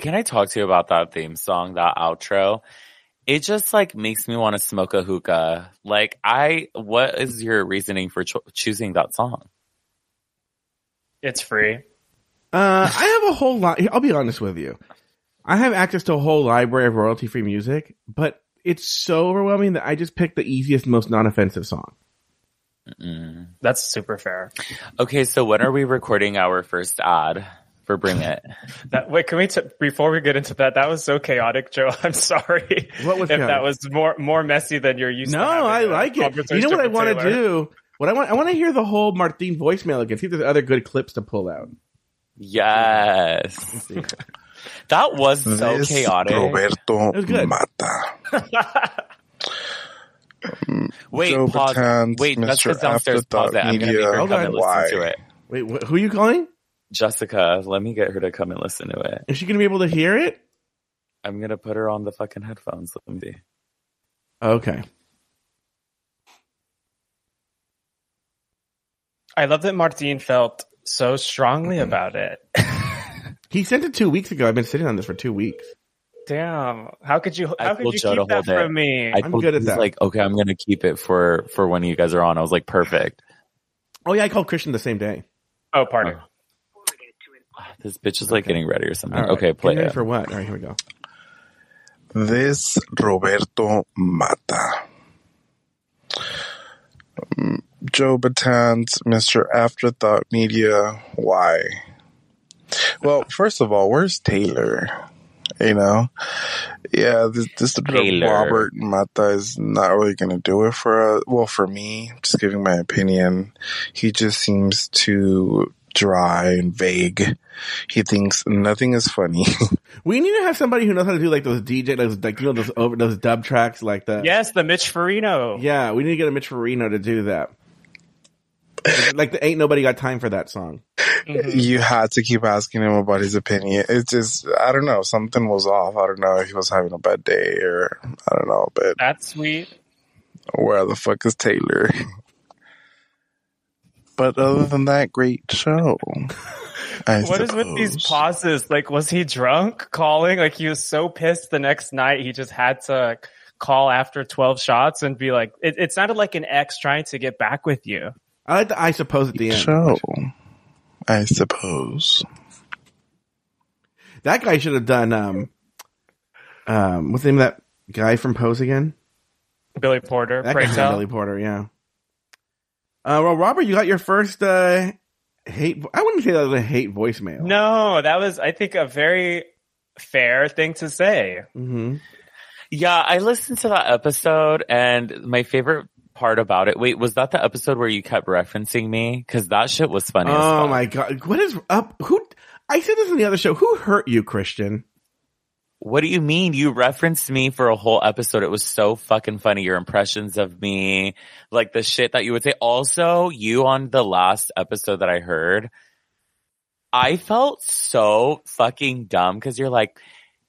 can I talk to you about that theme song, that outro? It just like makes me want to smoke a hookah. Like I, what is your reasoning for cho- choosing that song? It's free. Uh, I have a whole lot. I'll be honest with you. I have access to a whole library of royalty free music, but it's so overwhelming that I just picked the easiest, most non offensive song. Mm. That's super fair. Okay, so when are we recording our first ad for Bring It? That, wait, can we t- before we get into that? That was so chaotic, Joe. I'm sorry. What was if chaotic? that was more more messy than you're used No, to? having I a like it. You know what I want to do? What I want, I want to hear the whole Martin voicemail again. See if there's other good clips to pull out. Yes. That was so This chaotic. Roberto It was good. Mata. Wait, Joe pause. Batan's Wait, Mr. Jessica's downstairs. Pause it. I'm gonna make Media. her Hold come on. and listen Why? to it. Wait, wh- who are you calling? Jessica, let me get her to come and listen to it. Is she going to be able to hear it? I'm gonna put her on the fucking headphones. Let me see. Okay. I love that Martin felt so strongly Mm-hmm. about it. He sent it two weeks ago. I've been sitting on this for two weeks. Damn, how could you? I How could you keep that hold it. from me? I I'm good at he's that. Like, okay, I'm gonna keep it for for when you guys are on. I was like, perfect. Oh yeah, I called Christian the same day. oh, pardon. This bitch is like getting ready or something. All right. Okay, play Getting ready it. for what? All right, here we go. This Roberto Mata. Joe Batan's Mr. Afterthought Media. Why? Well, first of all, where's Taylor? You know, yeah, this, this Robert Mata is not really going to do it for, uh, well, for me, just giving my opinion. He just seems too dry and vague. He thinks nothing is funny. We need to have somebody who knows how to do like those DJ, those like you know those over those dub tracks like the Yes, the Mitch Farino. Yeah, we need to get a Mitch Farino to do that. like the ain't nobody got time for that song. Mhm. you had to keep asking him about his opinion. It's just, I don't know, something was off. I don't know if he was having a bad day or I don't know, but That's sweet. where the fuck is Taylor? But other than that, great show. I What is with these pauses? Like, was he drunk calling? Like, he was so pissed the next night, he just had to call after 12 shots and be like, it, it sounded like an ex trying to get back with you. I like the I suppose at the end. show? I suppose. That guy should have done um um what's the name of that guy from Pose again? Billy Porter, That pray guy's. Billy Porter, yeah. Uh well Robert, you got your first uh hate I wouldn't say that was a hate voicemail. No, that was, I think, a very fair thing to say. hmm Yeah, I listened to that episode, and my favorite part about it. Wait, was that the episode where you kept referencing me? Because that shit was funny. as Oh fuck. my god. What is up? Who I said this in the other show. Who hurt you, Christian? What do you mean? You referenced me for a whole episode. It was so fucking funny. Your impressions of me, like the shit that you would say. Also, you on the last episode that I heard, I felt so fucking dumb because you're like,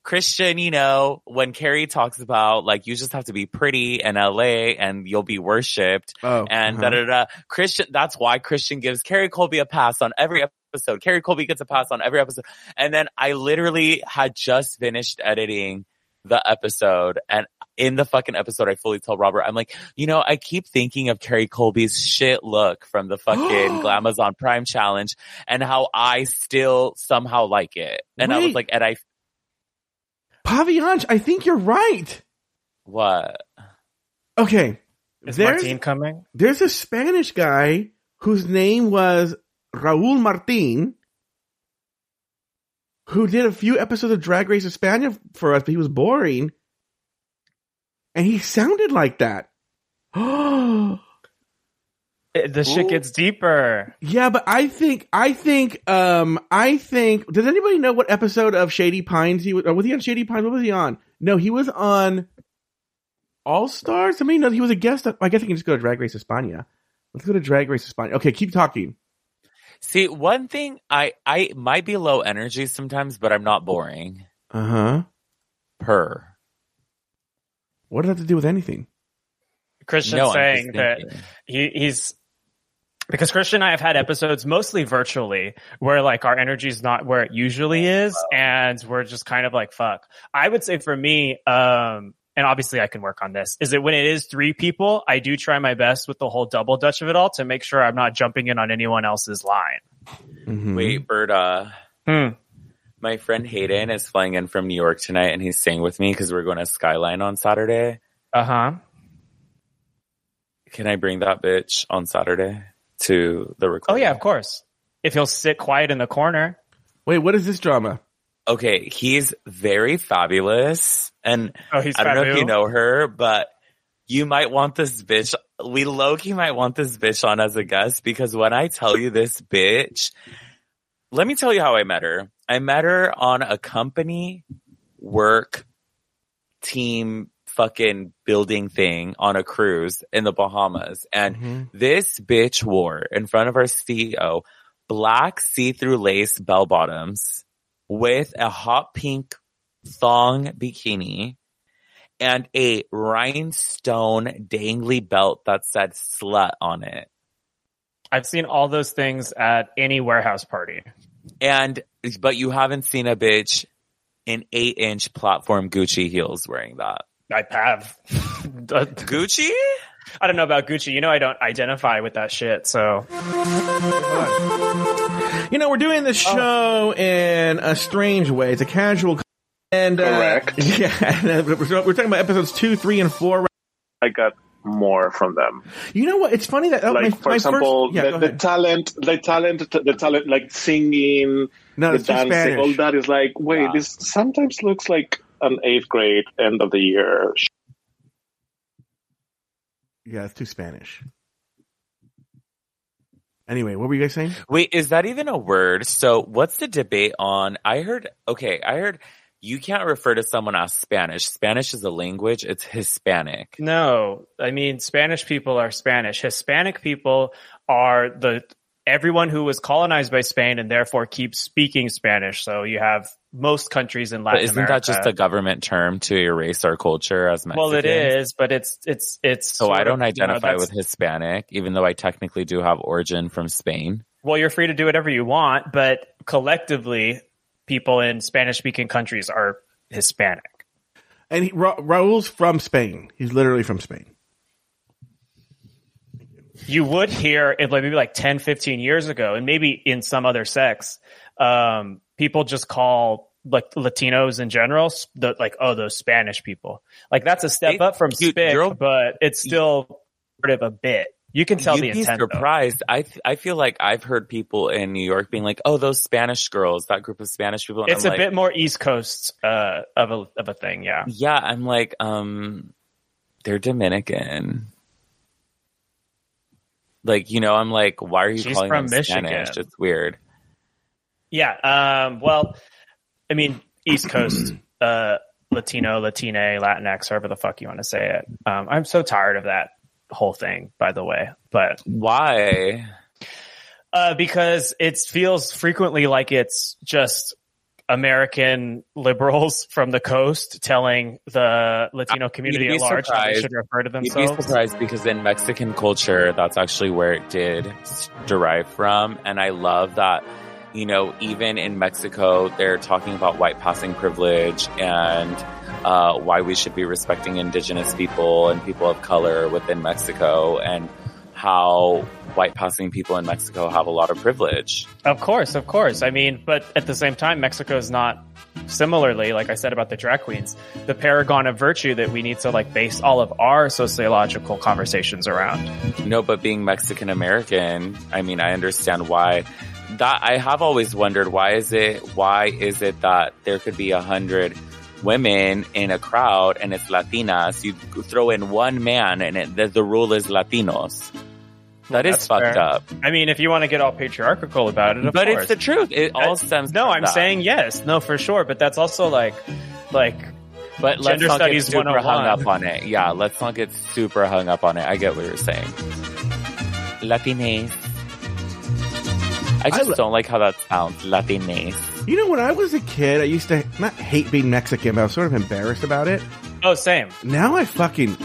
Christian, you know, when Kerri talks about like, you just have to be pretty in LA and you'll be worshipped Oh. and uh-huh. da da da. Christian, that's why Christian gives Kerri Colby a pass on every episode. Kerri Colby gets a pass on every episode. And then I literally had just finished editing the episode and in the fucking episode, I fully tell Robert, I'm like, you know, I keep thinking of Kerri Colby's shit look from the fucking Glamazon Prime challenge and how I still somehow like it. And I was like, and I, Pavianch, I think you're right. what? Okay. Is There's- Martin coming? There's a Spanish guy whose name was Raul Martin who did a few episodes of Drag Race España for us, but he was boring. And he sounded like that. Oh, The shit Ooh. gets deeper. yeah, but I think, I think, um, I think, does anybody know what episode of Shady Pines he was, or was he on Shady Pines? What was he on? No, he was on All Stars. Somebody knows he was a guest. On, I guess I can just go to Drag Race España. Let's go to Drag Race España. Okay, keep talking. See, one thing I, I might be low energy sometimes, but I'm not boring. Uh huh. Per. What does that have to do with anything? Christian No, saying that he, he's because Christian and I have had episodes mostly virtually where like our energy is not where it usually is, and we're just kind of like fuck. I would say for me, um, and obviously I can work on this. Is that when it is three people, I do try my best with the whole double dutch of it all to make sure I'm not jumping in on anyone else's line. Mhm. Wait, Berta. Hmm. My friend Hayden is flying in from New York tonight and he's staying with me because we're going to Skyline on Saturday. Uh huh. Can I bring that bitch on Saturday to the recording? Oh yeah, of course. If he'll sit quiet in the corner. Wait, what is this drama? Okay, he's very fabulous. And Oh, he's I don't know if you know her, but you might want this bitch. We low key might want this bitch on as a guest because when I tell you this bitch, let me tell you how I met her. I met her on a company work team fucking building thing on a cruise in the Bahamas. And Mhm. this bitch wore in front of our CEO black see-through lace bell bottoms with a hot pink thong bikini and a rhinestone dangly belt that said slut on it. I've seen all those things at any warehouse party. And, but you haven't seen a bitch in eight inch platform Gucci heels wearing that. I have. Gucci? I don't know about Gucci. You know, I don't identify with that shit. So You know, we're doing this show in a strange way. It's a casual, and uh, Correct. Yeah, we're talking about episodes two, three, and four. I got more from them. You know what? It's funny that oh, Like, my, for my example, first, yeah, the, the talent, the talent, the talent, like singing, no, the it's dancing, Spanish. all that is like, wait, this sometimes looks like an eighth grade end of the year. Yeah, it's too Spanish. Anyway, what were you guys saying? Wait, is that even a word? So what's the debate on? I heard, okay, I heard you can't refer to someone as Spanish. Spanish is a language. It's Hispanic. no, I mean, Spanish people are Spanish. Hispanic people are the everyone who was colonized by Spain and therefore keeps speaking Spanish. So you have most countries in Latin But isn't America. that just a government term to erase our culture as Mexicans? well, it is, but it's it's it's. So I don't you know, identify with Hispanic, even though I technically do have origin from Spain. Well, you're free to do whatever you want, but collectively, people in Spanish-speaking countries are Hispanic. And he, Ra- Raul's from Spain. He's literally from Spain. you would hear it like maybe like 10 15 years ago and maybe in some other sects um, people just call like latinos in general the, like oh those spanish people like that's a step up from spick you're- but it's still sort of a bit you can tell You'd the be intent though. surprised. I th- I feel like I've heard people in New York being like, "Oh, those Spanish girls, that group of Spanish people." And it's I'm a like, bit more east coast uh, of a of a thing yeah Yeah, I'm like, um, they're Dominican. Like, you know, I'm like, why are you She's calling from them Michigan. Spanish? It's weird. Yeah um, well i mean east coast uh, latino latine latinx however the fuck you want to say it um, i'm so tired of that whole thing by the way but Why? Uh, because it feels frequently like it's just American liberals from the coast telling the Latino community at large how they should refer to You'd be surprised because in Mexican culture, that's actually where it did derive from. And I love that, you know, even in Mexico, they're talking about white passing privilege and uh, why we should be respecting indigenous people and people of color within Mexico and how white passing people in Mexico have a lot of privilege. Of course, of course. I mean, but at the same time, Mexico is not similarly, like I said about the drag queens, the paragon of virtue that we need to like base all of our sociological conversations around. No, but being Mexican American, I mean, I understand why. That I have always wondered why is it why is it that there could be a hundred women in a crowd and it's Latinas? You throw in one man and it, the, the rule is Latinos. That is That's fucked fair. up. I mean, if you want to get all patriarchal about it, of But course. it's the truth. It all stems. no, I'm that. saying yes, no, for sure. But that's also like, like But let's gender not get studies super hung up oh on it. Yeah, let's not get super hung up on it. I get what you're saying. Latines. I just lo- don't like how that sounds. Latines. You know, when I was a kid, I used to not hate being Mexican, but I was sort of embarrassed about it. Oh, same. now I fucking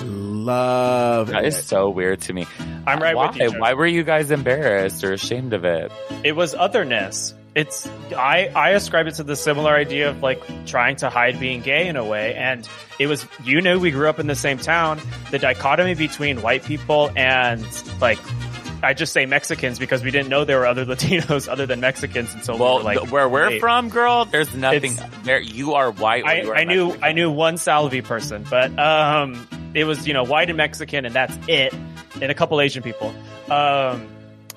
love That it. is so weird to me. I'm right Why? with you. Joe. Why were you guys embarrassed or ashamed of it? It was otherness. It's I I ascribe it to the similar idea of like trying to hide being gay in a way, and it was you know we grew up in the same town. The dichotomy between white people and like I just say Mexicans because we didn't know there were other Latinos other than Mexicans until we Well, were like th- where we're eight. from, girl, there's nothing there. You are white. I, are I knew Mexican. I knew one Salvi person, but um, it was you know white and Mexican, and that's it, and a couple Asian people. Um,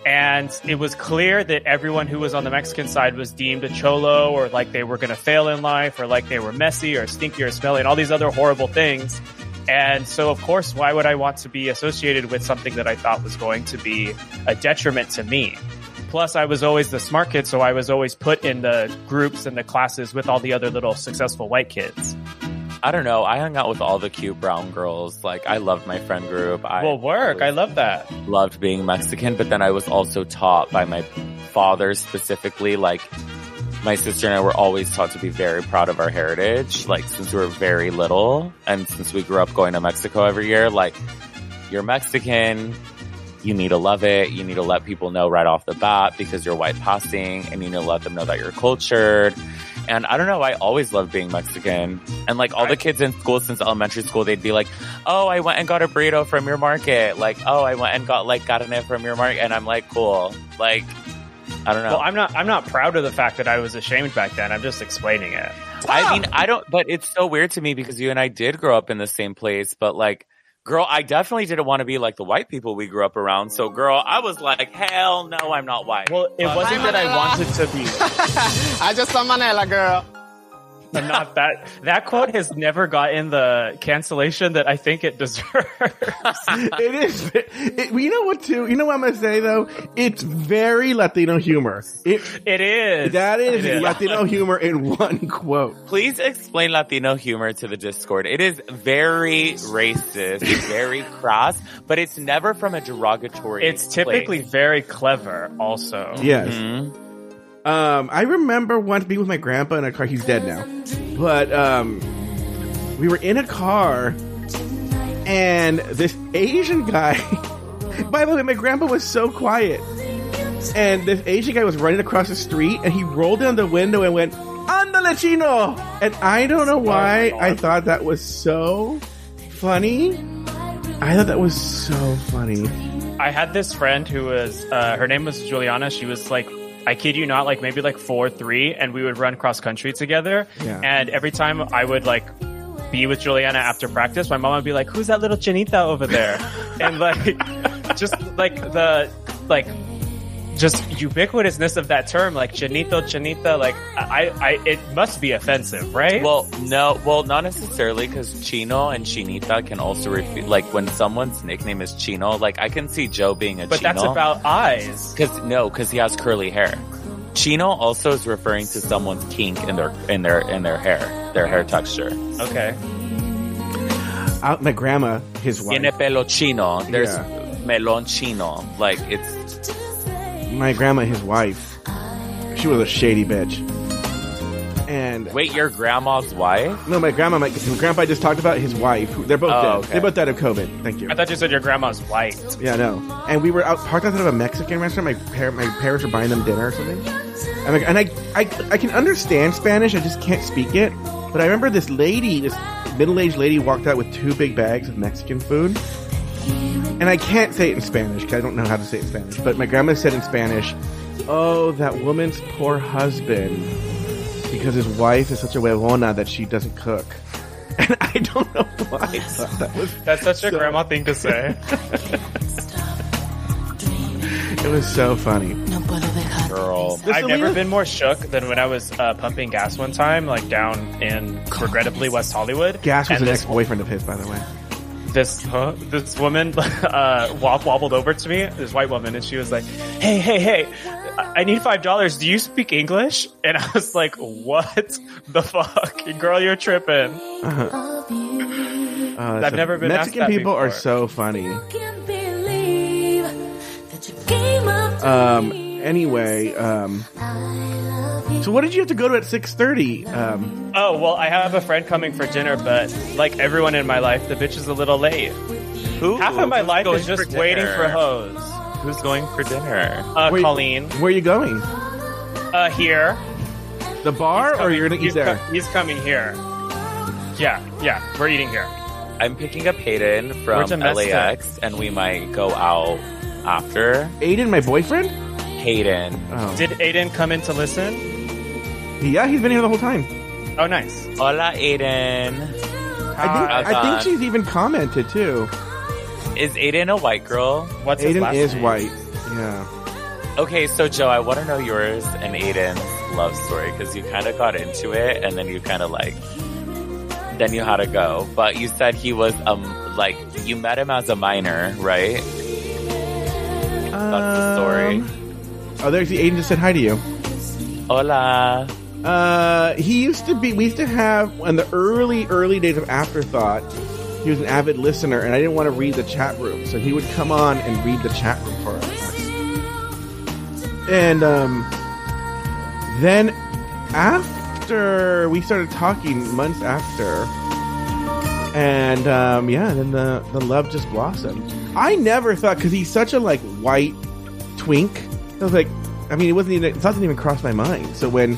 and it was clear that everyone who was on the Mexican side was deemed a cholo, or like they were going to fail in life, or like they were messy, or stinky, or smelly, and all these other horrible things. And so, of course, why would I want to be associated with something that I thought was going to be a detriment to me? Plus, I was always the smart kid, so I was always put in the groups and the classes with all the other little successful white kids. I don't know. I hung out with all the cute brown girls. Like I loved my friend group. I well, work. I love that. loved being Mexican, but then I was also taught by my father specifically, like my sister and I were always taught to be very proud of our heritage, like since we were very little and since we grew up going to Mexico every year, like you're Mexican, you need to love it. You need to let people know right off the bat because you're white passing and you need to let them know that you're cultured. And I don't know, I always loved being Mexican. And like all the kids in school since elementary school, they'd be like, Oh, I went and got a burrito from your market. Like, oh, I went and got like carne from your market. And I'm like, cool. Like, I don't know. Well, I'm not. I'm not proud of the fact that I was ashamed back then. I'm just explaining it. I mean, I don't, but it's so weird to me because you and I did grow up in the same place, but like, girl, I definitely didn't want to be like the white people we grew up around. So, girl, I was like, hell no, I'm not white. Well, it But- wasn't that I wanted to be. I just saw Manila, girl. I'm not that. That quote has never gotten the cancellation that I think it deserves. it is. It, you know what? Too. You know what I'm gonna say though. It's very Latino humor. It it is. that is, It is. Latino humor in one quote. Please explain Latino humor to the Discord. It is very racist, very crass, but it's never from a derogatory. It's typically place. very clever. Also, Yes. Mhm. Um, I remember once being with my grandpa in a car. He's dead now, but um, we were in a car, and this Asian guy. by the way, my grandpa was so quiet, and this Asian guy was running across the street, and he rolled down the window and went, "Andale chino!" And I don't know why God. I thought that was so funny. I thought that was so funny. I had this friend who was. Uh, her name was Juliana. She was like. I kid you not, like maybe like four, three, and we would run cross country together. Yeah. And every time I would like be with Juliana after practice, my mom would be like, "Who's that little chinita over there?" and like, just like the like, just ubiquitousness of that term, like chinito, chinita. Like, I, I, it must be offensive, right? Well, no, well, not necessarily because Chino and Chinita can also refer, like when someone's nickname is Chino, like I can see Joe being a but Chino. that's about eyes. Cause no, cause he has curly hair. Chino also is referring to someone's kink in their, in their, in their hair, their hair texture. Okay. Uh, my grandma, his wife. Tiene pelo chino. There's Yeah. melon chino. Like it's, my grandma, his wife, she was a shady bitch. And wait, your grandma's wife? no, my grandma, my, my grandpa I just talked about his wife. who- They're both Oh, dead. okay. They both died of COVID. Thank you. I thought you said your grandma's white. Yeah, no. And we were out parked outside of a Mexican restaurant. My par- my parents were buying them dinner or something. And, like, and I, I I can understand Spanish. I just can't speak it. But I remember this lady, this middle aged lady, walked out with two big bags of Mexican food. And I can't say it in Spanish because I don't know how to say it in Spanish. But my grandma said in Spanish, "Oh, that woman's poor husband, because his wife is such a huevona that she doesn't cook." And I don't know why I thought that was That's such a So- grandma thing to say. it was so funny. Girl. This I've never been more shook than when I was uh, pumping gas one time, like down in regrettably West Hollywood. Gas was and an ex-boyfriend of his, by the way. This huh, this woman uh, wobbled over to me, this white woman, and she was like, "Hey, hey, hey, I need five dollars. Do you speak English?" And I was like, "What the fuck, girl? You're tripping." Uh, I've so never been asked Mexican that people are so funny. Can't believe that you came up to Um. Anyway, um, I love you. So what did you have to go to at six thirty? Um, Oh well, I have a friend coming for dinner, but like everyone in my life, the bitch is a little late. Who? Half of my life going is just for waiting dinner? for hoes. Who's going for dinner? Uh, Wait. Colleen, where are you going? uh, here. The bar, or you're gonna eat he's there? co- he's coming here. Yeah, yeah, we're eating here. I'm picking up Hayden from. LAX, and we might go out after. Aiden, my boyfriend. Hayden. Oh, Did Aiden come in to listen? Yeah, he's been here the whole time. Oh, nice. Hola, Aiden. I think I think she's even commented too. Is Aiden a white girl? What's his Aiden last is name? white. Yeah. Okay, so Joe, I want to know yours and Aiden's love story because you kind of got into it and then you kind of like, then you had to go. But you said he was um like you met him as a minor, right? That's the story. Um, Oh, there's the Aiden just said hi to you. Hola. Uh, he used to be. We used to have in the early, early days of Afterthought. He was an avid listener, and I didn't want to read the chat room, so he would come on and read the chat room for us. And um, then after we started talking, months after, and um, yeah, then the the love just blossomed. I never thought because he's such a like white twink. I was like, I mean, it wasn't even it doesn't even cross my mind. So when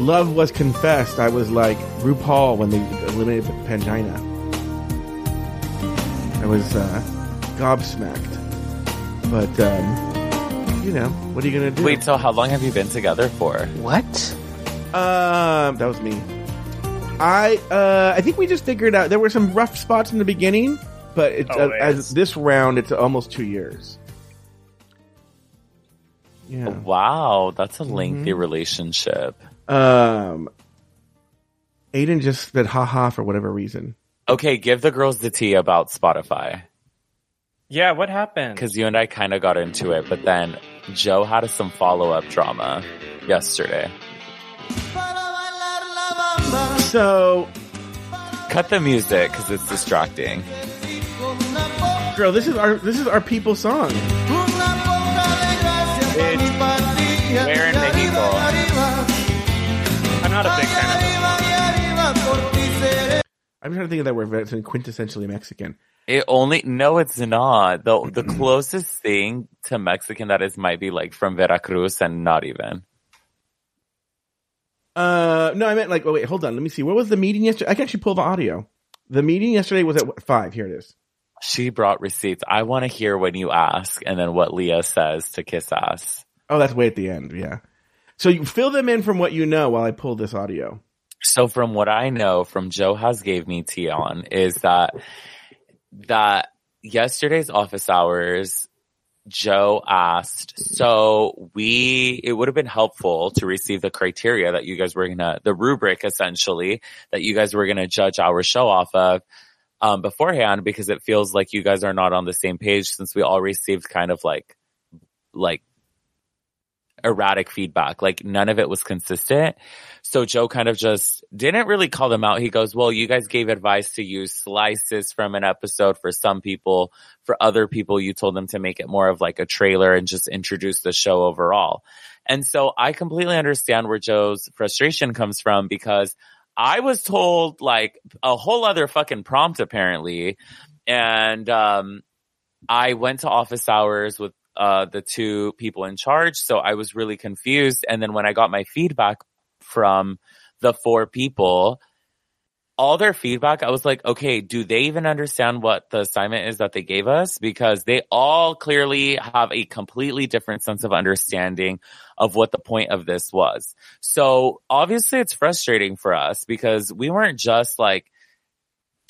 love was confessed, I was like RuPaul when they eliminated Pangina. I was uh, gobsmacked. But um, you know, what are you gonna do? Wait, so how long have you been together for? What? Um, that was me. I uh, I think we just figured out there were some rough spots in the beginning, but it's uh, as this round it's almost two years. Yeah. Wow, that's a lengthy Mm-hmm. relationship. Um, Aiden just said haha for whatever reason. Okay, give the girls the tea about Spotify Yeah, what happened? because you and I kind of got into it, but then Joe had some follow up drama yesterday. So, Cut the music because it's distracting. girl, this is our this is our people song. Where in Mexico? I'm not a big fan of this. I'm trying to think of that word, but it's quintessentially Mexican. It only no, it's not. the The closest thing to Mexican that is might be like from Veracruz, and not even. Uh, no, I meant like. Oh wait, hold on. Let me see. What was the meeting yesterday? I can actually pull the audio. The meeting yesterday was at five. Here it is. She brought receipts. I want to hear when you ask, and then what Leah says to kiss ass. Oh, that's way at the end. Yeah. So you fill them in from what you know while I pull this audio. So from what I know from Joe has gave me tea on is that that yesterday's office hours Joe asked, so we, it would have been helpful to receive the criteria that you guys were gonna, the rubric essentially, that you guys were gonna judge our show off of, um, beforehand because it feels like you guys are not on the same page since we all received kind of like, like erratic feedback. Like none of it was consistent. So Joe kind of just didn't really call them out. He goes, well, you guys gave advice to use slices from an episode for some people. For other people, you told them to make it more of like a trailer and just introduce the show overall. And so I completely understand where Joe's frustration comes from because I was told like a whole other fucking prompt apparently. And, um, I went to office hours with uh, the two people in charge. So I was really confused. And then when I got my feedback from the four people, all their feedback, I was like, okay, do they even understand what the assignment is that they gave us? Because they all clearly have a completely different sense of understanding of what the point of this was. So obviously it's frustrating for us because we weren't just like,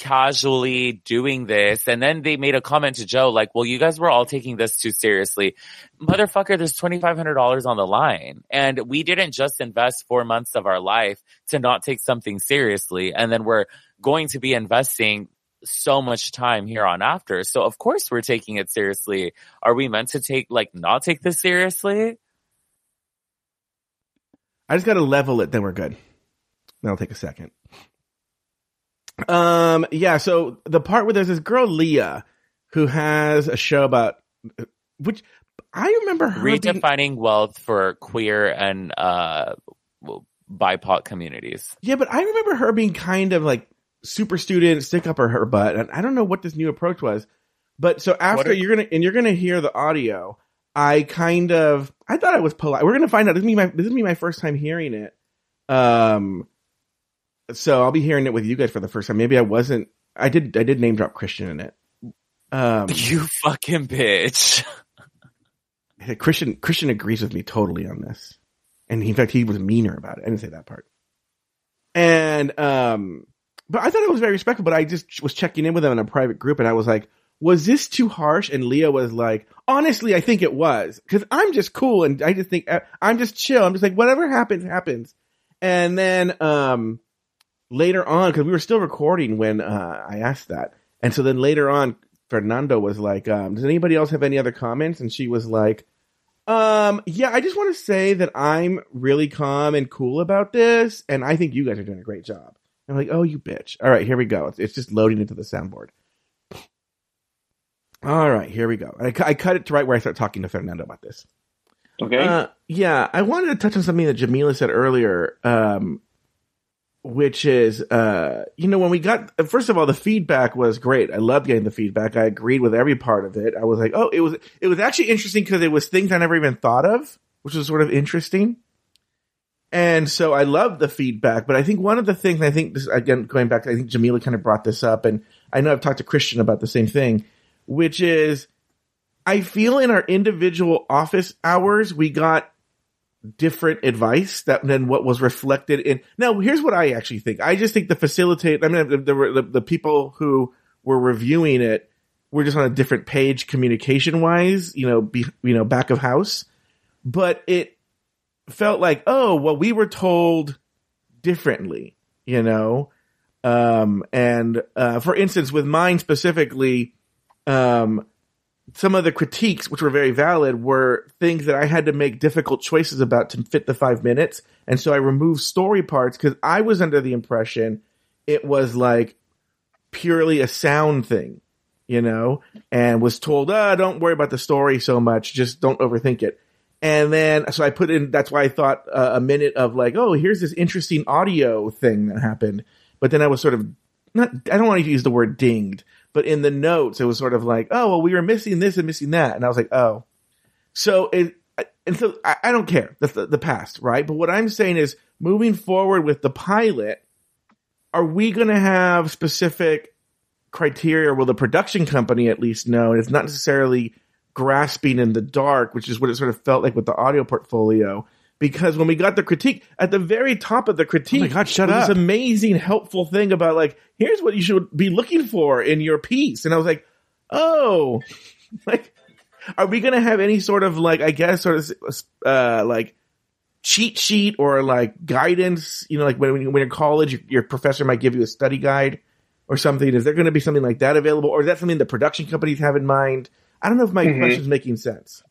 casually doing this. And then they made a comment to Joe, like, well, you guys were all taking this too seriously. Motherfucker, there's $2,500 on the line. And we didn't just invest four months of our life to not take something seriously. And then we're going to be investing so much time here on after. So of course we're taking it seriously. Are we meant to take, like, not take this seriously? I just got to level it, then we're good. That'll take a second. Um, yeah. So the part where there's this girl Leah who has a show about which I remember her being, Redefining wealth for queer and, uh, BIPOC communities. Yeah, but I remember her being kind of like super student, stick up her, her butt. And I don't know what this new approach was. But so after are- you're gonna and you're gonna hear the audio, I kind of I thought I was polite. We're gonna find out. This is me my this is me my first time hearing it. Um so I'll be hearing it with you guys for the first time. Maybe I wasn't I did I did name drop Christian in it. Um You fucking bitch. Christian Christian agrees with me totally on this. And in fact he was meaner about it. I didn't say that part. And um but I thought it was very respectful, but I just was checking in with them in a private group and I was like, was this too harsh? And Leah was like, honestly, I think it was. Cause I'm just cool and I just think uh, I'm just chill. I'm just like, whatever happens, happens. And then um later on, cause we were still recording when uh I asked that. And so then later on, Fernando was like, um, does anybody else have any other comments? And she was like, um, yeah, I just want to say that I'm really calm and cool about this, and I think you guys are doing a great job. I'm like, oh, you bitch. All right, here we go. It's, it's just loading into the soundboard. All right, here we go. And I, I cut it to right where I start talking to Fernando about this. Okay. Uh, yeah, I wanted to touch on something that Jamila said earlier, um, which is, uh, you know, when we got, first of all, the feedback was great. I loved getting the feedback. I agreed with every part of it. I was like, oh, it was, it was actually interesting because it was things I never even thought of, which was sort of interesting. And so I love the feedback, but I think one of the things, I think this, again, going back, I think Jamila kind of brought this up and I know I've talked to Christian about the same thing, which is, I feel in our individual office hours, we got different advice that than what was reflected in. Now, here's what I actually think. I just think the facilitate, I mean, the, the, the people who were reviewing it were just on a different page communication wise, you know, be, you know, back of house, but it felt like, oh, well, we were told differently, you know? Um, and, uh, for instance, with mine specifically, um, some of the critiques, which were very valid, were things that I had to make difficult choices about to fit the five minutes. And so I removed story parts because I was under the impression it was like purely a sound thing, you know, and was told, ah, don't worry about the story so much. Just don't overthink it. And then, so I put in, that's why I thought uh, a minute of like, oh, here's this interesting audio thing that happened. But then I was sort of not, I don't want to use the word dinged, but in the notes, it was sort of like, oh, well, we were missing this and missing that. And I was like, oh. So it, and so I, I don't care. That's the, the past, right? But what I'm saying is moving forward with the pilot, are we going to have specific criteria? Will the production company at least know? And it's not necessarily grasping in the dark, which is what it sort of felt like with the audio portfolio. Because when we got the critique at the very top of the critique, Oh my God, shut was up. This amazing, helpful thing about like, here's what you should be looking for in your piece. And I was like, oh, like, are we going to have any sort of like, I guess, sort of, uh, like cheat sheet or like guidance? You know, like when, when you're in college, your, your professor might give you a study guide or something. Is there going to be something like that available? Or is that something the production companies have in mind? I don't know if my Mhm. question's making sense.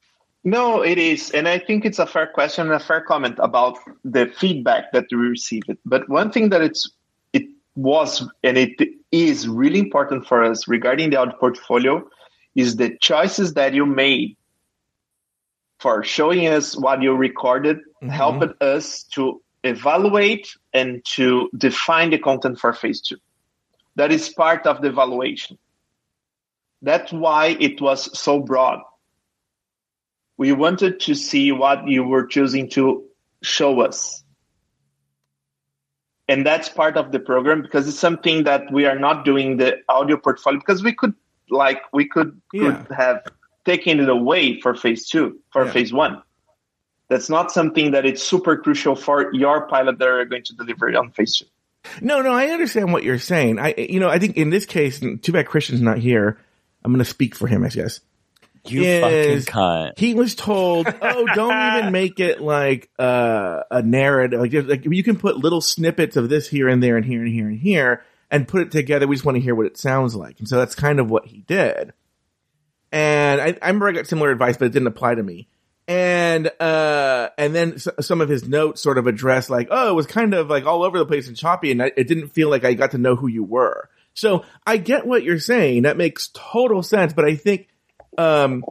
No, it is. And I think it's a fair question and a fair comment about the feedback that we received. But one thing that it's it was and it is really important for us regarding the audio portfolio is the choices that you made for showing us what you recorded Mhm. helped us to evaluate and to define the content for phase two. That is part of the evaluation. That's why it was so broad we wanted to see what you were choosing to show us. And that's part of the program because it's something that we are not doing the audio portfolio because we could like we could, Yeah. could have taken it away for phase two, for Yeah. phase one. That's not something that it's super crucial for your pilot that are going to deliver on phase two. No, no, I understand what you're saying. I, you know, I think in this case, too bad Christian's not here. I'm going to speak for him, I guess. You Is- fucking cunt. He was told, "Oh, don't even make it like uh, a narrative. Like, like you can put little snippets of this here and there and here and here and here, and put it together. We just want to hear what it sounds like." And so that's kind of what he did. And I, I remember I got similar advice, but it didn't apply to me. And uh, and then s- some of his notes sort of addressed like, "Oh, it was kind of like all over the place and choppy, and I, it didn't feel like I got to know who you were." So I get what you're saying. That makes total sense. But I think um,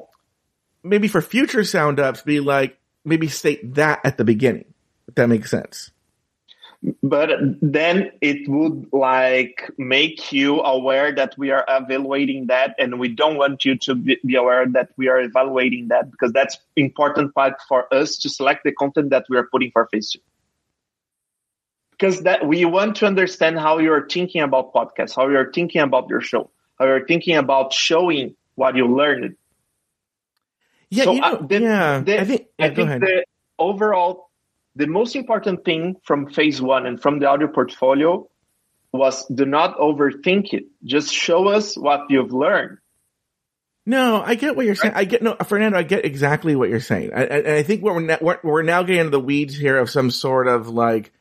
maybe for future sound ups, be like maybe state that at the beginning. If that makes sense. but then it would like make you aware that we are evaluating that and we don't want you to be, aware that we are evaluating that because that's important part for us to select the content that we are putting for two because that we want to understand how you're thinking about podcasts how you're thinking about your show how you're thinking about showing what you learned Yeah, So, you know, uh, the- yeah. the- I think. Yeah, go think the overall, the most important thing from phase one and from the audio portfolio was do not overthink it. Just show us what you've learned. No, I get what you're saying. I get no, Fernando. I get exactly what you're saying. I, I, and I think what we're, now, we're we're now getting into the weeds here of some sort of like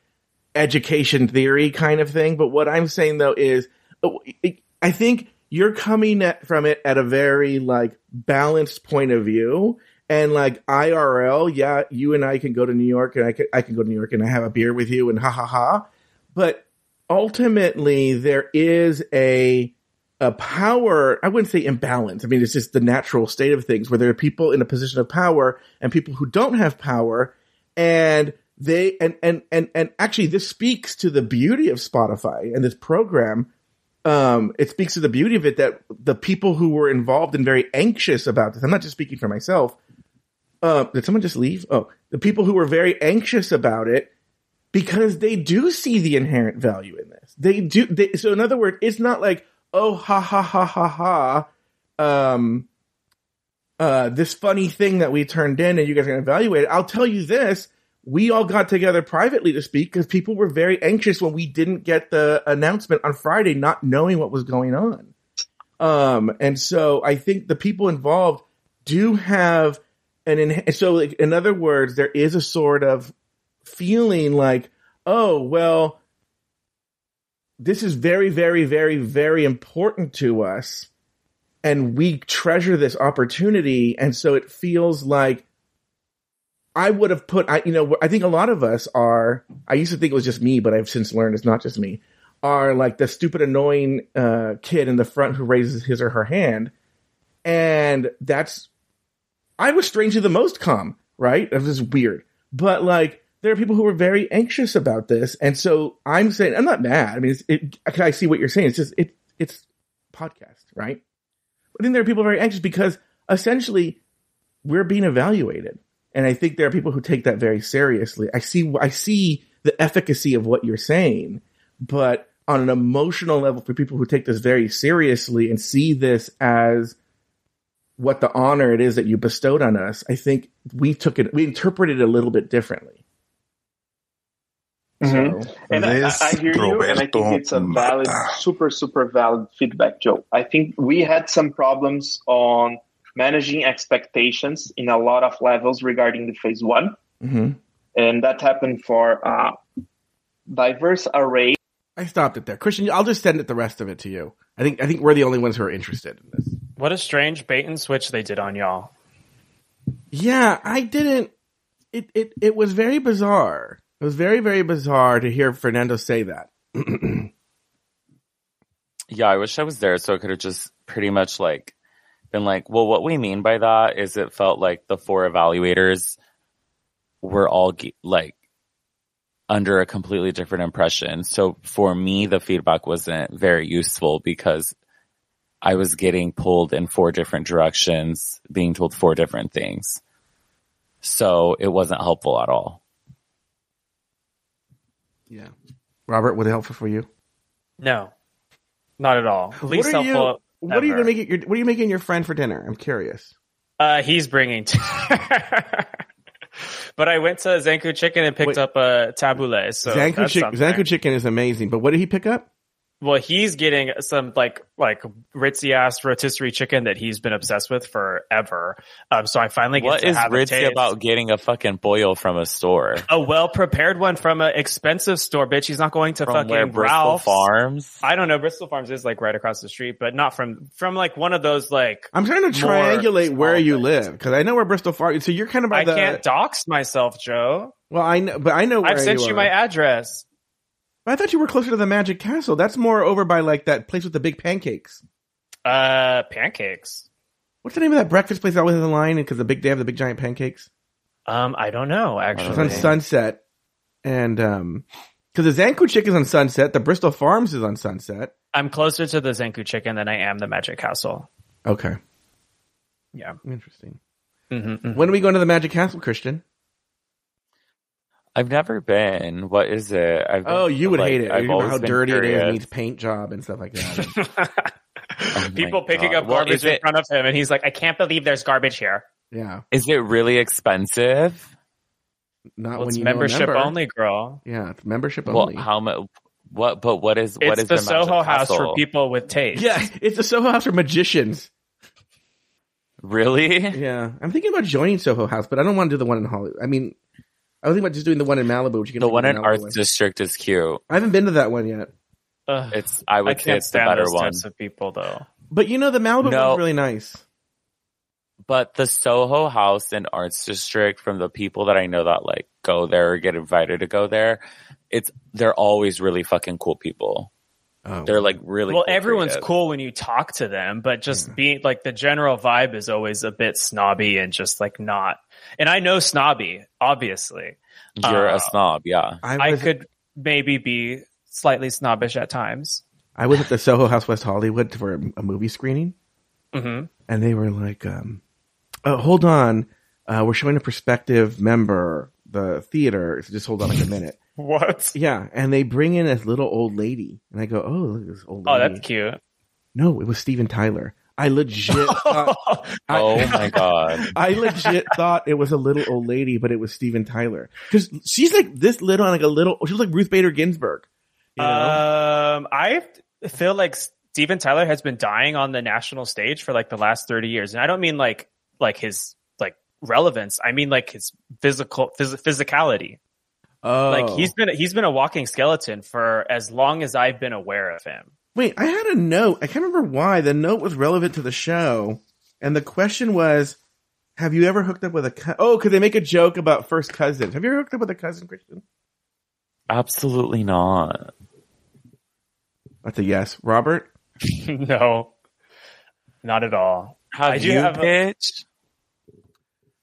education theory kind of thing. But what I'm saying though is, oh, I think you're coming at, from it at a very like balanced point of view. And like IRL, yeah, you and I can go to New York, and I can I can go to New York and I have a beer with you, and ha ha ha. But ultimately, there is a a power, I wouldn't say imbalance. I mean, it's just the natural state of things where there are people in a position of power and people who don't have power. And they, and, and, and, and actually this speaks to the beauty of Spotify and this program. Um, it speaks to the beauty of it that the people who were involved and very anxious about this, I'm not just speaking for myself. Uh, did someone just leave? Oh, the people who were very anxious about it because they do see the inherent value in this. They do. They, so in other words, it's not like, oh, ha ha ha ha ha, um, uh, this funny thing that we turned in and you guys are going to evaluate it. I'll tell you this. We all got together privately to speak because people were very anxious when we didn't get the announcement on Friday, not knowing what was going on. Um, and so I think the people involved do have an, in, so like, in other words, there is a sort of feeling like, oh, well, this is very, very, very, very important to us. And we treasure this opportunity. And so it feels like I would have put, I, you know, I think a lot of us are, I used to think it was just me, but I've since learned it's not just me, are like the stupid, annoying uh, kid in the front who raises his or her hand. And that's, I was strangely the most calm, right? It was weird. But like, there are people who are very anxious about this, and so I'm saying I'm not mad. I mean, it, I see what you're saying. It's just it, it's podcast, right? But then there are people very anxious because essentially we're being evaluated, and I think there are people who take that very seriously. I see, I see the efficacy of what you're saying, but on an emotional level, for people who take this very seriously and see this as what the honor it is that you bestowed on us, I think we took it, we interpreted it a little bit differently. Mhm. So, And I, I hear you, and I think it's a valid, super, super valid feedback, Joe. I think we had some problems on managing expectations in a lot of levels regarding the phase one, mhm. and that happened for a diverse array I stopped it there, Christian. I'll just send it the rest of it to you. I think I think we're the only ones who are interested in this. What a strange bait and switch they did on y'all. Yeah, I didn't. It it it was very bizarre. It was very very bizarre to hear Fernando say that. Yeah, I wish I was there so I could have just pretty much like been like, well, what we mean by that is it felt like the four evaluators were all ge- like under a completely different impression. So for me, the feedback wasn't very useful because I was getting pulled in four different directions, being told four different things. So it wasn't helpful at all. Yeah, Robert, was it helpful for you? No, not at all. Least what are you? helpful. What are you gonna make it? Your, what are you making your friend for dinner? I'm curious. Uh, he's bringing. T- but I went to Zankou Chicken and picked Wait. up a tabbouleh. So Zankou, something. Zankou chicken is amazing, but what did he pick up? Well, he's getting some like like ritzy ass rotisserie chicken that he's been obsessed with forever. Um, so I finally get What to is have a ritzy taste. about getting a fucking boil from a store? a well prepared one from an expensive store, bitch. He's not going to From fucking where Bristol Ralph's. Farms? I don't know. Bristol Farms is like right across the street, but not from from like one of those like. I'm trying to More triangulate where you things. live because I know where Bristol Farm. So you're kind of by I the. can't dox myself, Joe. well, I know, but I know where I've sent you, are. my address. I thought you were closer to the Magic Castle. That's more over by like that place with the big pancakes. Uh, pancakes. What's the name of that breakfast place that always in the line? Because the big they have the big giant pancakes. Um, I don't know actually. It's on Sunset, and um, Because the Zankou Chick is on Sunset. The Bristol Farms is on Sunset. I'm closer to the Zankou chicken than I am the Magic Castle. Okay. Yeah. Interesting. hmm When are we going to the Magic Castle, Christian? I've never been. What is it? I've been- Oh, you would like, hate it. I've you know how been dirty it is. curious. Needs paint job and stuff like that. Oh People picking God. up Well, garbage in it- front of him, and he's like, "I can't believe there's garbage here." yeah. Is it really expensive? Not Well, when it's you know a membership only, girl. Yeah, it's membership Well, only. how much? What? But what is? what It's is the, Magic Soho House Castle? for people with taste. yeah, it's a Soho House for magicians. Really? Yeah, I'm thinking about joining Soho House, but I don't want to do the one in Hollywood. I mean, I was thinking about just doing the one in Malibu. Which you can The one in Malibu Arts one. District is cute. I haven't been to that one yet, Ugh, It's. I I would say it's the stand better those one. types of people, though. but you know the Malibu No. one's really nice. But the Soho House in Arts District, from the people that I know that like go there or get invited to go there, it's they're always really fucking cool people. Oh, They're like really. well, cool everyone's creative. cool when you talk to them, but just Yeah. being like the general vibe is always a bit snobby and just like not. And I know snobby, obviously. You're uh, a snob, yeah. I I was, could maybe be slightly snobbish at times. I was at the Soho House West Hollywood for a, a movie screening, hmm and they were like, um, oh, "Hold on, uh, we're showing a prospective member the theater. So just hold on like a minute." What? Yeah, and they bring in this little old lady, and I go, "Oh, look at this old lady." Oh, that's cute. No, it was Steven Tyler. I legit thought, I- oh my god. I legit thought it was a little old lady, but it was Steven Tyler. Cause she's like this little, like a little, she was like Ruth Bader Ginsburg. You know? Um, I feel like Steven Tyler has been dying on the national stage for like the last 30 years. And I don't mean like, like his, like relevance. I mean like his physical, phys- physicality. oh. Like he's oh. been, he's been a walking skeleton for as long as I've been aware of him. Wait, I had a note. I can't remember why. The note was relevant to the show. And the question was, have you ever hooked up with a, co- oh, could they make a joke about first cousins? Have you ever hooked up with a cousin, Christian? Absolutely not. That's a yes. Robert? no, not at all. Have I do you, have a- bitch?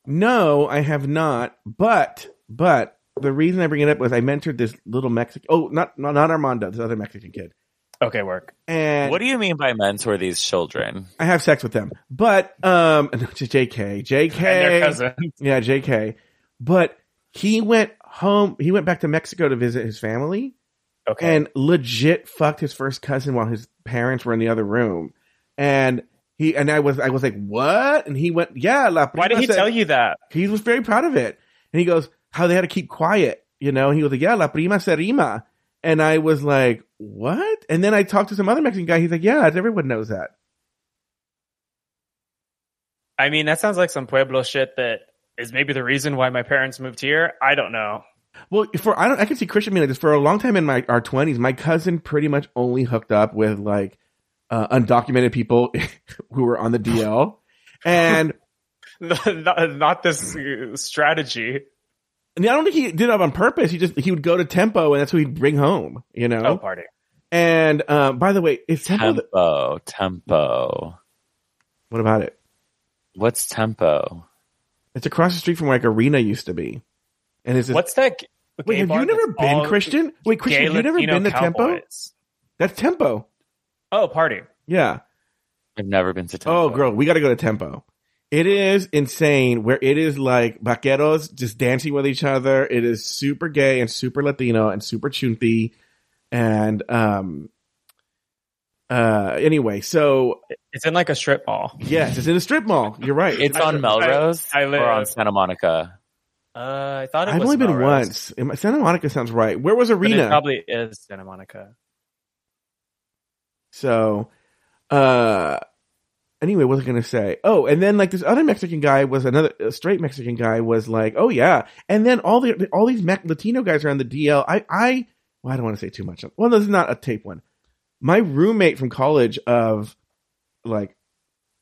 No, I have not. But, but the reason I bring it up was I mentored this little Mexican, oh, not, not, not Armando, this other Mexican kid. Okay, work. And What do you mean by mentor these children? I have sex with them. But um JK. JK. And their cousin. Yeah, JK. But he went home he went back to Mexico to visit his family Okay. and legit fucked his first cousin while his parents were in the other room. And he and I was I was like, What? And he went, Yeah, la Prima Why did he said- tell you that? He was very proud of it. And he goes, How they had to keep quiet, you know? And he was like, Yeah, la prima se rima. And I was like, What? And then I talked to some other Mexican guy, he's like, Yeah, everyone knows that. I mean, that sounds like some Pueblo shit that is maybe the reason why my parents moved here. I don't know. Well, for I don't I can see Christian being like this for a long time in my our twenties. My cousin pretty much only hooked up with like uh, undocumented people who were on the DL, and, not, not this uh, strategy. and I don't think he did it on purpose. He just he would go to Tempo, and that's who he'd bring home. You know. Oh, party. And uh, by the way, is Tempo? the- Tempo, tempo. what about it? What's tempo? It's across the street from where like Arena used to be, and it's this, What's that? g- Wait, have you never been Christian? Wait, Christian, gay have you never been to Tempo? That's Tempo. Oh, party. Yeah. I've never been to tempo. Oh, girl, we got to go to Tempo. It is insane where it is like vaqueros just dancing with each other. It is super gay and super Latino and super chunty. And, um, uh, anyway, so It's in like a strip mall. yes, it's in a strip mall. You're right. It's I- on Melrose I- I or on Santa Monica. Uh, I thought it I've was only been Melrose, once. Santa Monica sounds right. Where was but Arena? It probably is Santa Monica. So, uh, anyway, what was I going to say? Oh, and then like this other Mexican guy was another straight Mexican guy was like, oh yeah. And then all the, all these Me- Latino guys are on the DL. I, I, well, I don't want to say too much. Well, this is not a tape one. My roommate from college of like,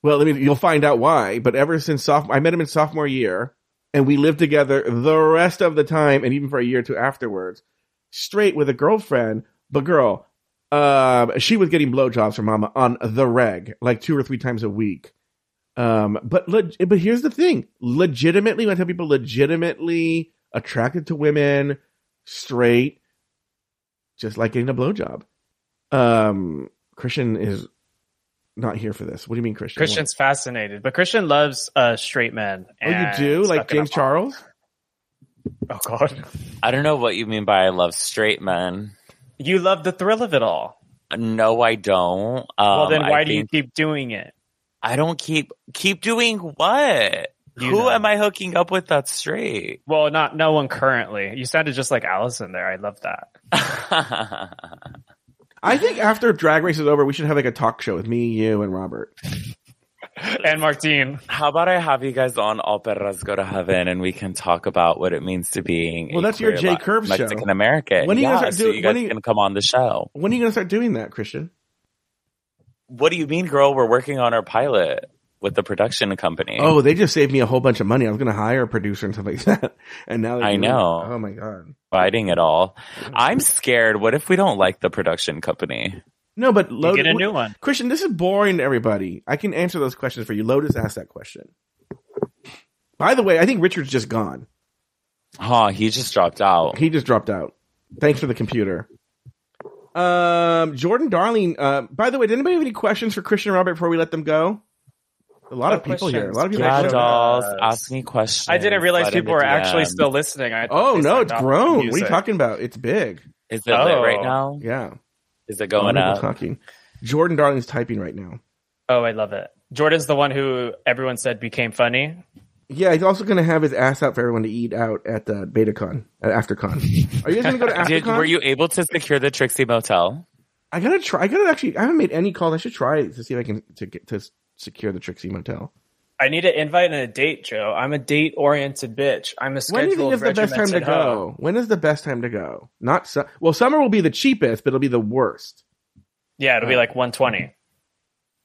well, I mean, you'll find out why, but ever since sophomore, I met him in sophomore year and we lived together the rest of the time and even for a year or two afterwards, straight with a girlfriend, but girl, um, she was getting blowjobs from mama on the reg, like two or three times a week. Um, but leg- but here's the thing: legitimately, when I tell people legitimately attracted to women, straight, just like getting a blowjob. Um, Christian is not here for this. What do you mean, Christian? Christian's fascinated, but Christian loves uh, straight men. Oh, you do like James Charles? Oh God, I don't know what you mean by I love straight men. You love the thrill of it all. No, I don't. Um, well, then I why do you keep doing it? I don't keep keep doing what? You Who know. am I hooking up with that's straight? Well, not no one currently. You sounded just like Allison there. I love that. I think after Drag Race is over, we should have like a talk show with me, you, and Robert. And Martine. How about I have you guys on All Perras Go to Heaven and we can talk about what it means to being Well, that's your J. Curve show. Mexican American. When are you yeah, gonna start so doing- you when are you- can come on the show. When are you going to start doing that, Christian? What do you mean, girl? We're working on our pilot with the production company. Oh, they just saved me a whole bunch of money. I was going to hire a producer and stuff like that, and now I know. Oh my god. fighting it all. I'm scared. What if we don't like the production company? No, but You Lotus, get a new one. Christian, this is boring to everybody. I can answer those questions for you. Lotus asked that question. By the way, I think Richard's just gone. Huh, he just dropped out. He just dropped out. Thanks for the computer. Um, Jordan Darling. Uh, by the way, did anybody have any questions for Christian and Robert before we let them go? A lot No of people here. A lot of people. Yeah, actually- dolls, ask me questions. I didn't realize Slide people the were actually still listening. I Oh no, it's grown. What are you talking about? It's big. Is it lit right Oh. now? Yeah. Is it going of up? Talking. Jordan Darling's typing right now. Oh, I love it. Jordan's the one who everyone said became funny. Yeah, he's also going to have his ass out for everyone to eat out at the BetaCon, at AfterCon. Are you guys going to go to Did, were you able to secure the Trixie Motel? I gotta try. I gotta actually. I haven't made any calls. I should try to see if I can to get to secure the Trixie Motel. I need an invite and a date, Joe. I'm a date oriented bitch. I'm a When do you think is the best time to regimented hoe. go? When is the best time to go? Not su- well. Summer will be the cheapest, but it'll be the worst. Yeah, it'll be like 120.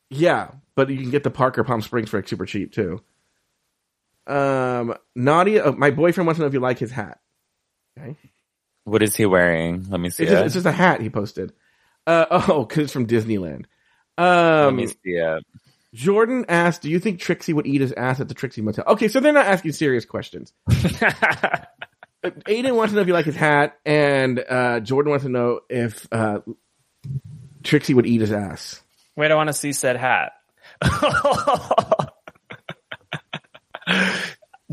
Yeah, but you can get the Parker Palm Springs for like super cheap too. Um, Nadia, uh, my boyfriend wants to know if you like his hat. Okay, What is he wearing? Let me see it's it. just, it's just a hat he posted. Uh, oh, because it's from Disneyland. Let Um, me see it. Jordan asked, "Do you think Trixie would eat his ass at the Trixie Motel?" Okay, so they're not asking serious questions. Aiden wants to know if you like his hat, and uh, Jordan wants to know if uh, Trixie would eat his ass. Wait, I want to see said hat.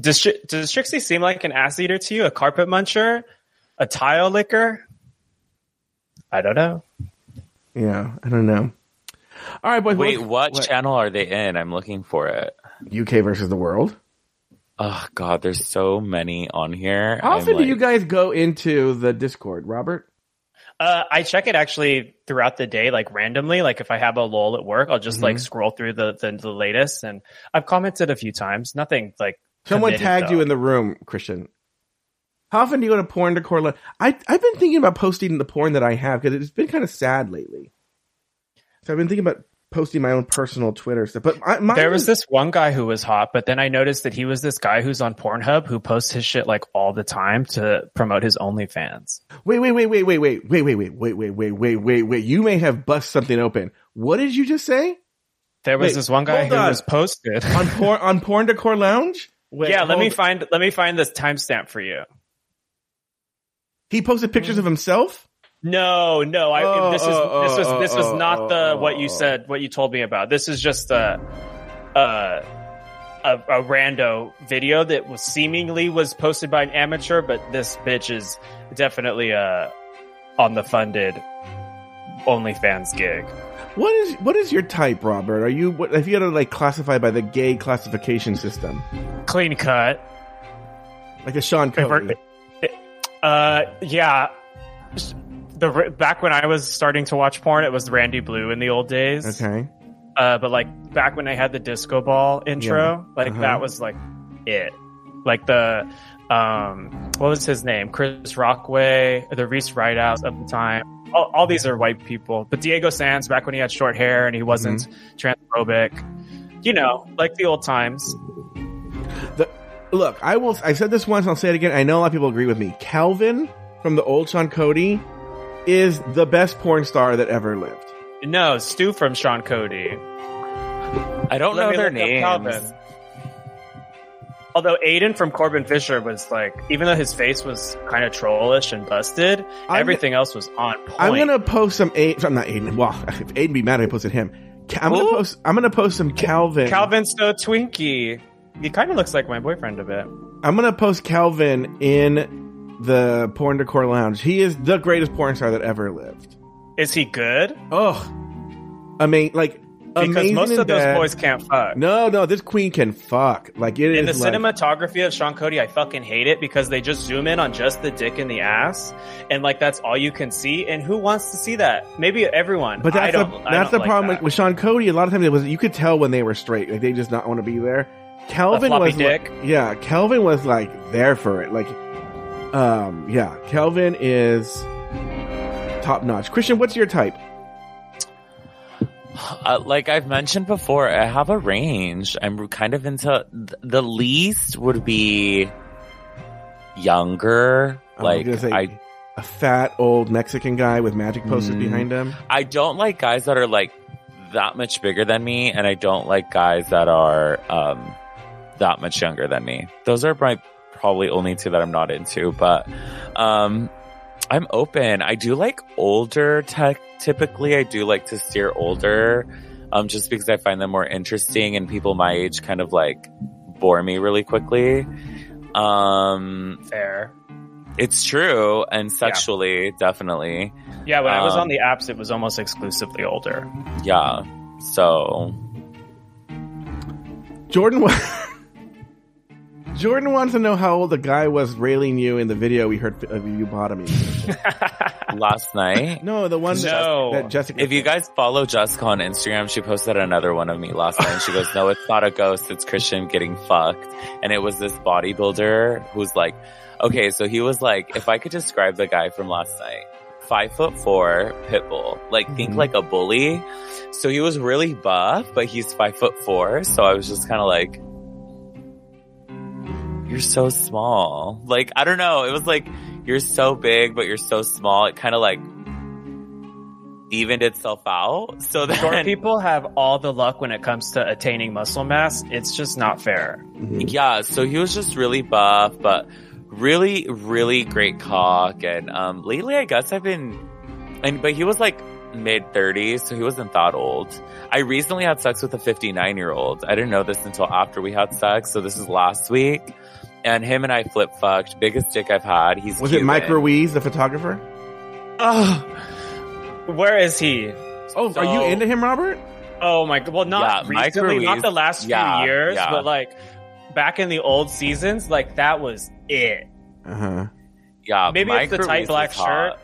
does, does Trixie seem like an ass eater to you? A carpet muncher? A tile licker? I don't know. Yeah, I don't know. All right, boys. Wait, what- what, channel are they in? I'm looking for it. UK versus the world. Oh God, there's so many on here. How I'm often do you guys go into the Discord, Robert? Uh, I check it actually throughout the day, like randomly. Like if I have a lull at work, I'll just like scroll through the, the the latest, and I've commented a few times. Nothing like Someone committed, tagged you in the room, Christian. How often do you go to porn decor? Li- I I've been thinking about posting the porn that I have because it's been kind of sad lately. So I've been thinking about posting my own personal Twitter stuff. But I, There was is- this one guy who was hot, but then I noticed that he was this guy who's on Pornhub who posts his shit like all the time to promote his OnlyFans. Wait, wait, wait, wait, wait, wait, wait, wait, wait, wait, wait, wait, wait, wait, wait. You may have bust something open. What did you just say? There was Wait, this one guy who on. was posted. On porn on porn decor lounge? Wait, yeah, let me find let me find this timestamp for you. He posted pictures of himself? No, no, I Oh, this is oh, this was oh, this was oh, not the oh, what you oh. said what you told me about. This is just a a a, a rando video that was seemingly was posted by an amateur, but this bitch is definitely uh on the funded OnlyFans gig. What is what is your type, Robert? Are you what if you had to like classify by the gay classification system? Clean cut. Like a Sean Cody. Uh, yeah. The back when I was starting to watch porn, it was Randy Blue in the old days. Okay. Uh, but like back when I had the disco ball intro, like Uh-huh. that was like it. Like the um, what was his name? Chris Rockway, the Reese Rideouts of the time. All, all these are white people. But Diego Sans, back when he had short hair and he wasn't transphobic, you know, like the old times. The, look, I will. I said this once. I'll say it again. I know a lot of people agree with me. Calvin from the old Sean Cody is the best porn star that ever lived. No, Stu from Sean Cody. I don't Let know their names. Although Aiden from Corbin Fisher was like, even though his face was kind of trollish and busted, I'm- everything else was on point. I'm gonna post some Aiden. I'm not Aiden. Well, if Aiden be mad, I posted him. I'm gonna post. I'm gonna post some Calvin. Calvin So Twinkie. He kind of looks like my boyfriend a bit. I'm gonna post Calvin in the porn decor lounge. He is the greatest porn star that ever lived. Is he good? Oh, I mean, like Because most of those bed. boys can't fuck. No, no, this queen can fuck. Like it In the like, cinematography of Sean Cody, I fucking hate it because they just zoom in on just the dick and the ass, and like that's all you can see. And who wants to see that? Maybe everyone. But that's the that's the like problem that. with, with Sean Cody. A lot of times it was you could tell when they were straight, like they just not want to be there. Kelvin was like- yeah, Kelvin was like there for it. Like, um, yeah, Kelvin is top notch. Christian, what's your type? Uh, like I've mentioned before, I have a range. I'm kind of into th- the least would be younger. I was Like I, a fat old Mexican guy with magic posters Mm. behind him. I don't like guys that are like that much bigger than me, and I don't like guys that are um that much younger than me. Those are my probably only two that I'm not into, but um I'm open. I do like older tech. Typically, I do like to steer older, um, just because I find them more interesting, and people my age kind of like bore me really quickly. Um, fair. it's true, and sexually, definitely, Yeah, when I was Um, on the apps, it was almost exclusively older. yeah. So Jordan wa- Jordan wants to know how old the guy was railing you in the video we heard of you bottoming. last night. No, the one No. that, that Jessica. If you guys follow Jessica on Instagram, she posted another one of me last night. And she goes, "No, it's not a ghost. It's Christian getting fucked." And it was this bodybuilder who's like, "Okay, so he was like, if I could describe the guy from last night, five foot four, pit bull, like think Mhm. like a bully." So he was really buff, but he's five foot four. So I was just kind of like, "You're so small." Like I don't know. It was like you're so big, but you're so small. It kind of like evened itself out. So Short people have all the luck when it comes to attaining muscle mass. It's just not fair. Mhm. yeah, so he was just really buff, but really, really great cock. And, um, lately I guess I've been, and, but he was like mid thirties, so he wasn't that old. I recently had sex with a 59 year old. I didn't know this until after we had sex. So this is last week. And him and I flip fucked. Biggest dick I've had. He's was it Mike Ruiz, the photographer? Oh, where is he? Oh, are you into him, Robert? Oh my god! Well, not Yeah, Mike recently, not the last few Yeah, years, yeah. but like back in the old seasons, like that was it. Uh huh. Yeah, Maybe Mike it's the tight black shirt.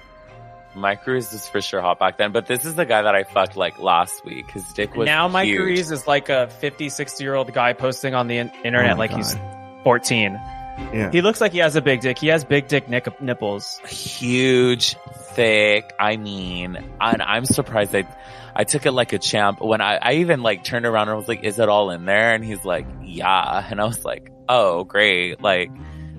Mike Ruiz is for sure hot back then, but this is the guy that I fucked like last week. His dick was now Mike huge. Ruiz is like a 50, 60 year old guy posting on the internet Oh my like he's God. 14. Yeah. He looks like he has a big dick. He has big dick nick- nipples. huge, thick. I mean, and I'm surprised I, I took it like a champ. When I, I even like turned around and was like, "Is it all in there?" And he's like, "Yeah," and I was like, "Oh, great!" Like,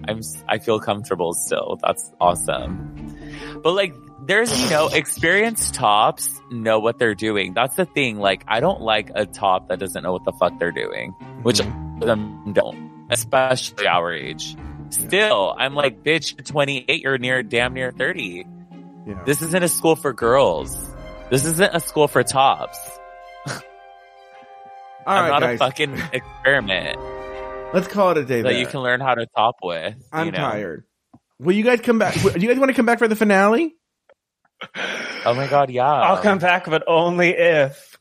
I'm, s- I feel comfortable still. That's awesome. But like, there's you know, experienced tops know what they're doing. That's the thing. Like, I don't like a top that doesn't know what the fuck they're doing, which Mhm. them don't, especially our age. Still, I'm like, bitch, you're 28, you're near, damn near 30. yeah. This isn't a school for girls. This isn't a school for tops. All I'm right, not guys. a fucking experiment Let's call it a day. that there. you can learn how to top with. I'm you know? tired. Will you guys come back? Do you guys want to come back for the finale? Oh my god, yeah. I'll come back, but only if.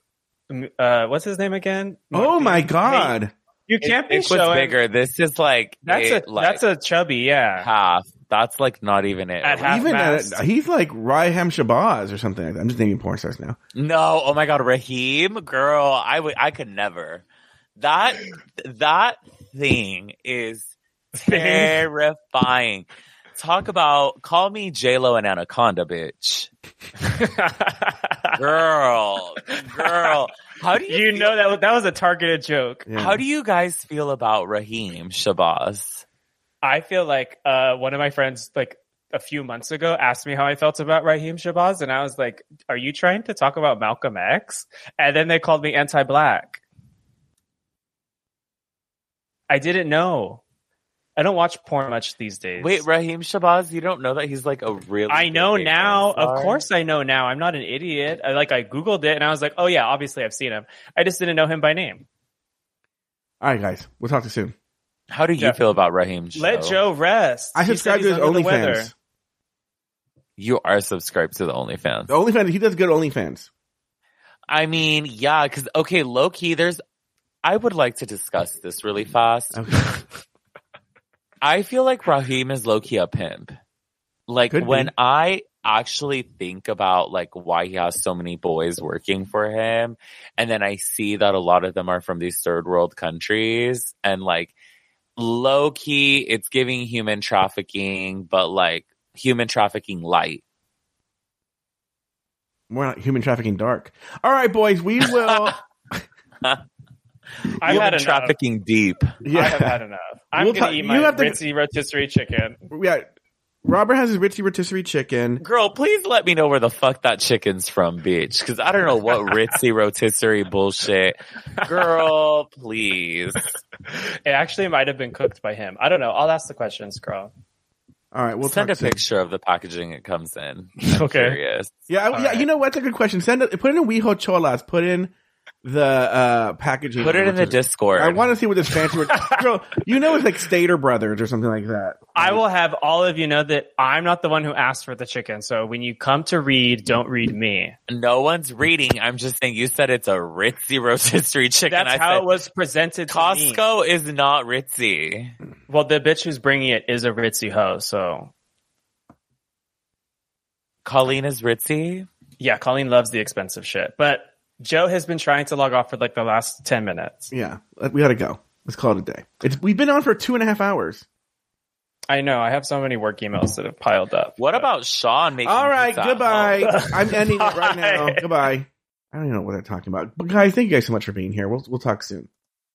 Uh, what's his name again? Oh my Hey, god! You can't be it was showing. bigger. This is like That's a, a like that's a chubby, yeah. half. That's like not even it. At half Even at, he's like Rhyheim Shabazz or something like that. I'm just naming porn stars now. No, oh my god, Rhyheim, girl, I would, I could never. That that thing is terrifying. Talk about call me J Lo and Anaconda, bitch. Girl, girl, how do you, you know that was- that was a targeted joke. Yeah. How do you guys feel about Rhyheim Shabazz? I feel like uh, one of my friends, like a few months ago, asked me how I felt about Rhyheim Shabazz, and I was like, "Are you trying to talk about Malcolm X?" And then they called me anti-black. I didn't know. I don't watch porn much these days. Wait, Rhyheim Shabazz, you don't know that he's like a really I know big now. porn Of course, I know now. I'm not an idiot. I like I googled it and I was like, oh yeah, obviously I've seen him. I just didn't know him by name. All right, guys. We'll talk to you soon. How do you Yeah. feel about Rhyheim? Let? Joe rest. I subscribe to his under the. OnlyFans. You are subscribed to the OnlyFans. The OnlyFans. He does good OnlyFans. I mean, yeah, because okay, low key, there's. I would like to discuss this really fast. Okay. I feel like Rhyheim is low key a pimp. Like Could when be. I actually think about like why he has so many boys working for him, and then I see that a lot of them are from these third world countries, and like low key, it's giving human trafficking, but like human trafficking light. We're not human trafficking dark. All right, boys. We will. I've human had enough. trafficking deep. yeah. I have had enough. I'm We'll gonna talk- eat my have to- ritzy rotisserie chicken. yeah. Robert has his Ritzy rotisserie chicken. Girl, please let me know where the fuck that chicken's from, bitch. Cause I don't know what ritzy rotisserie bullshit. Girl, please. It actually might have been cooked by him. I don't know. I'll ask the questions, girl. All right, we'll Send a soon. picture of the packaging it comes in. I'm Okay. Curious. Yeah, I- yeah. right. You know what's a good question. Send it. Put in a Weho Cholas. Put in the uh packaging. Put it in the Discord. I want to see what this fancy word. Girl, you know it's like Stater Brothers or something like that. I will have all of you know that I'm not the one who asked for the chicken. So when you come to read, don't read me. no one's reading. I'm just saying you said it's a ritzy rotisserie chicken. That's I how said, it was presented to me. Costco is not ritzy. Well, the bitch who's bringing it is a ritzy hoe. So Colleen is ritzy. yeah, Colleen loves the expensive shit. But Joe has been trying to log off for like the last 10 minutes. Yeah, we gotta go. Let's call it a day. It's we've been on for two and a half hours. I know. I have so many work emails that have piled up. What But- about Sean making All right, goodbye. I'm ending it right now. Goodbye. I don't even know what they're talking about. But guys, thank you guys so much for being here. We'll we'll talk soon.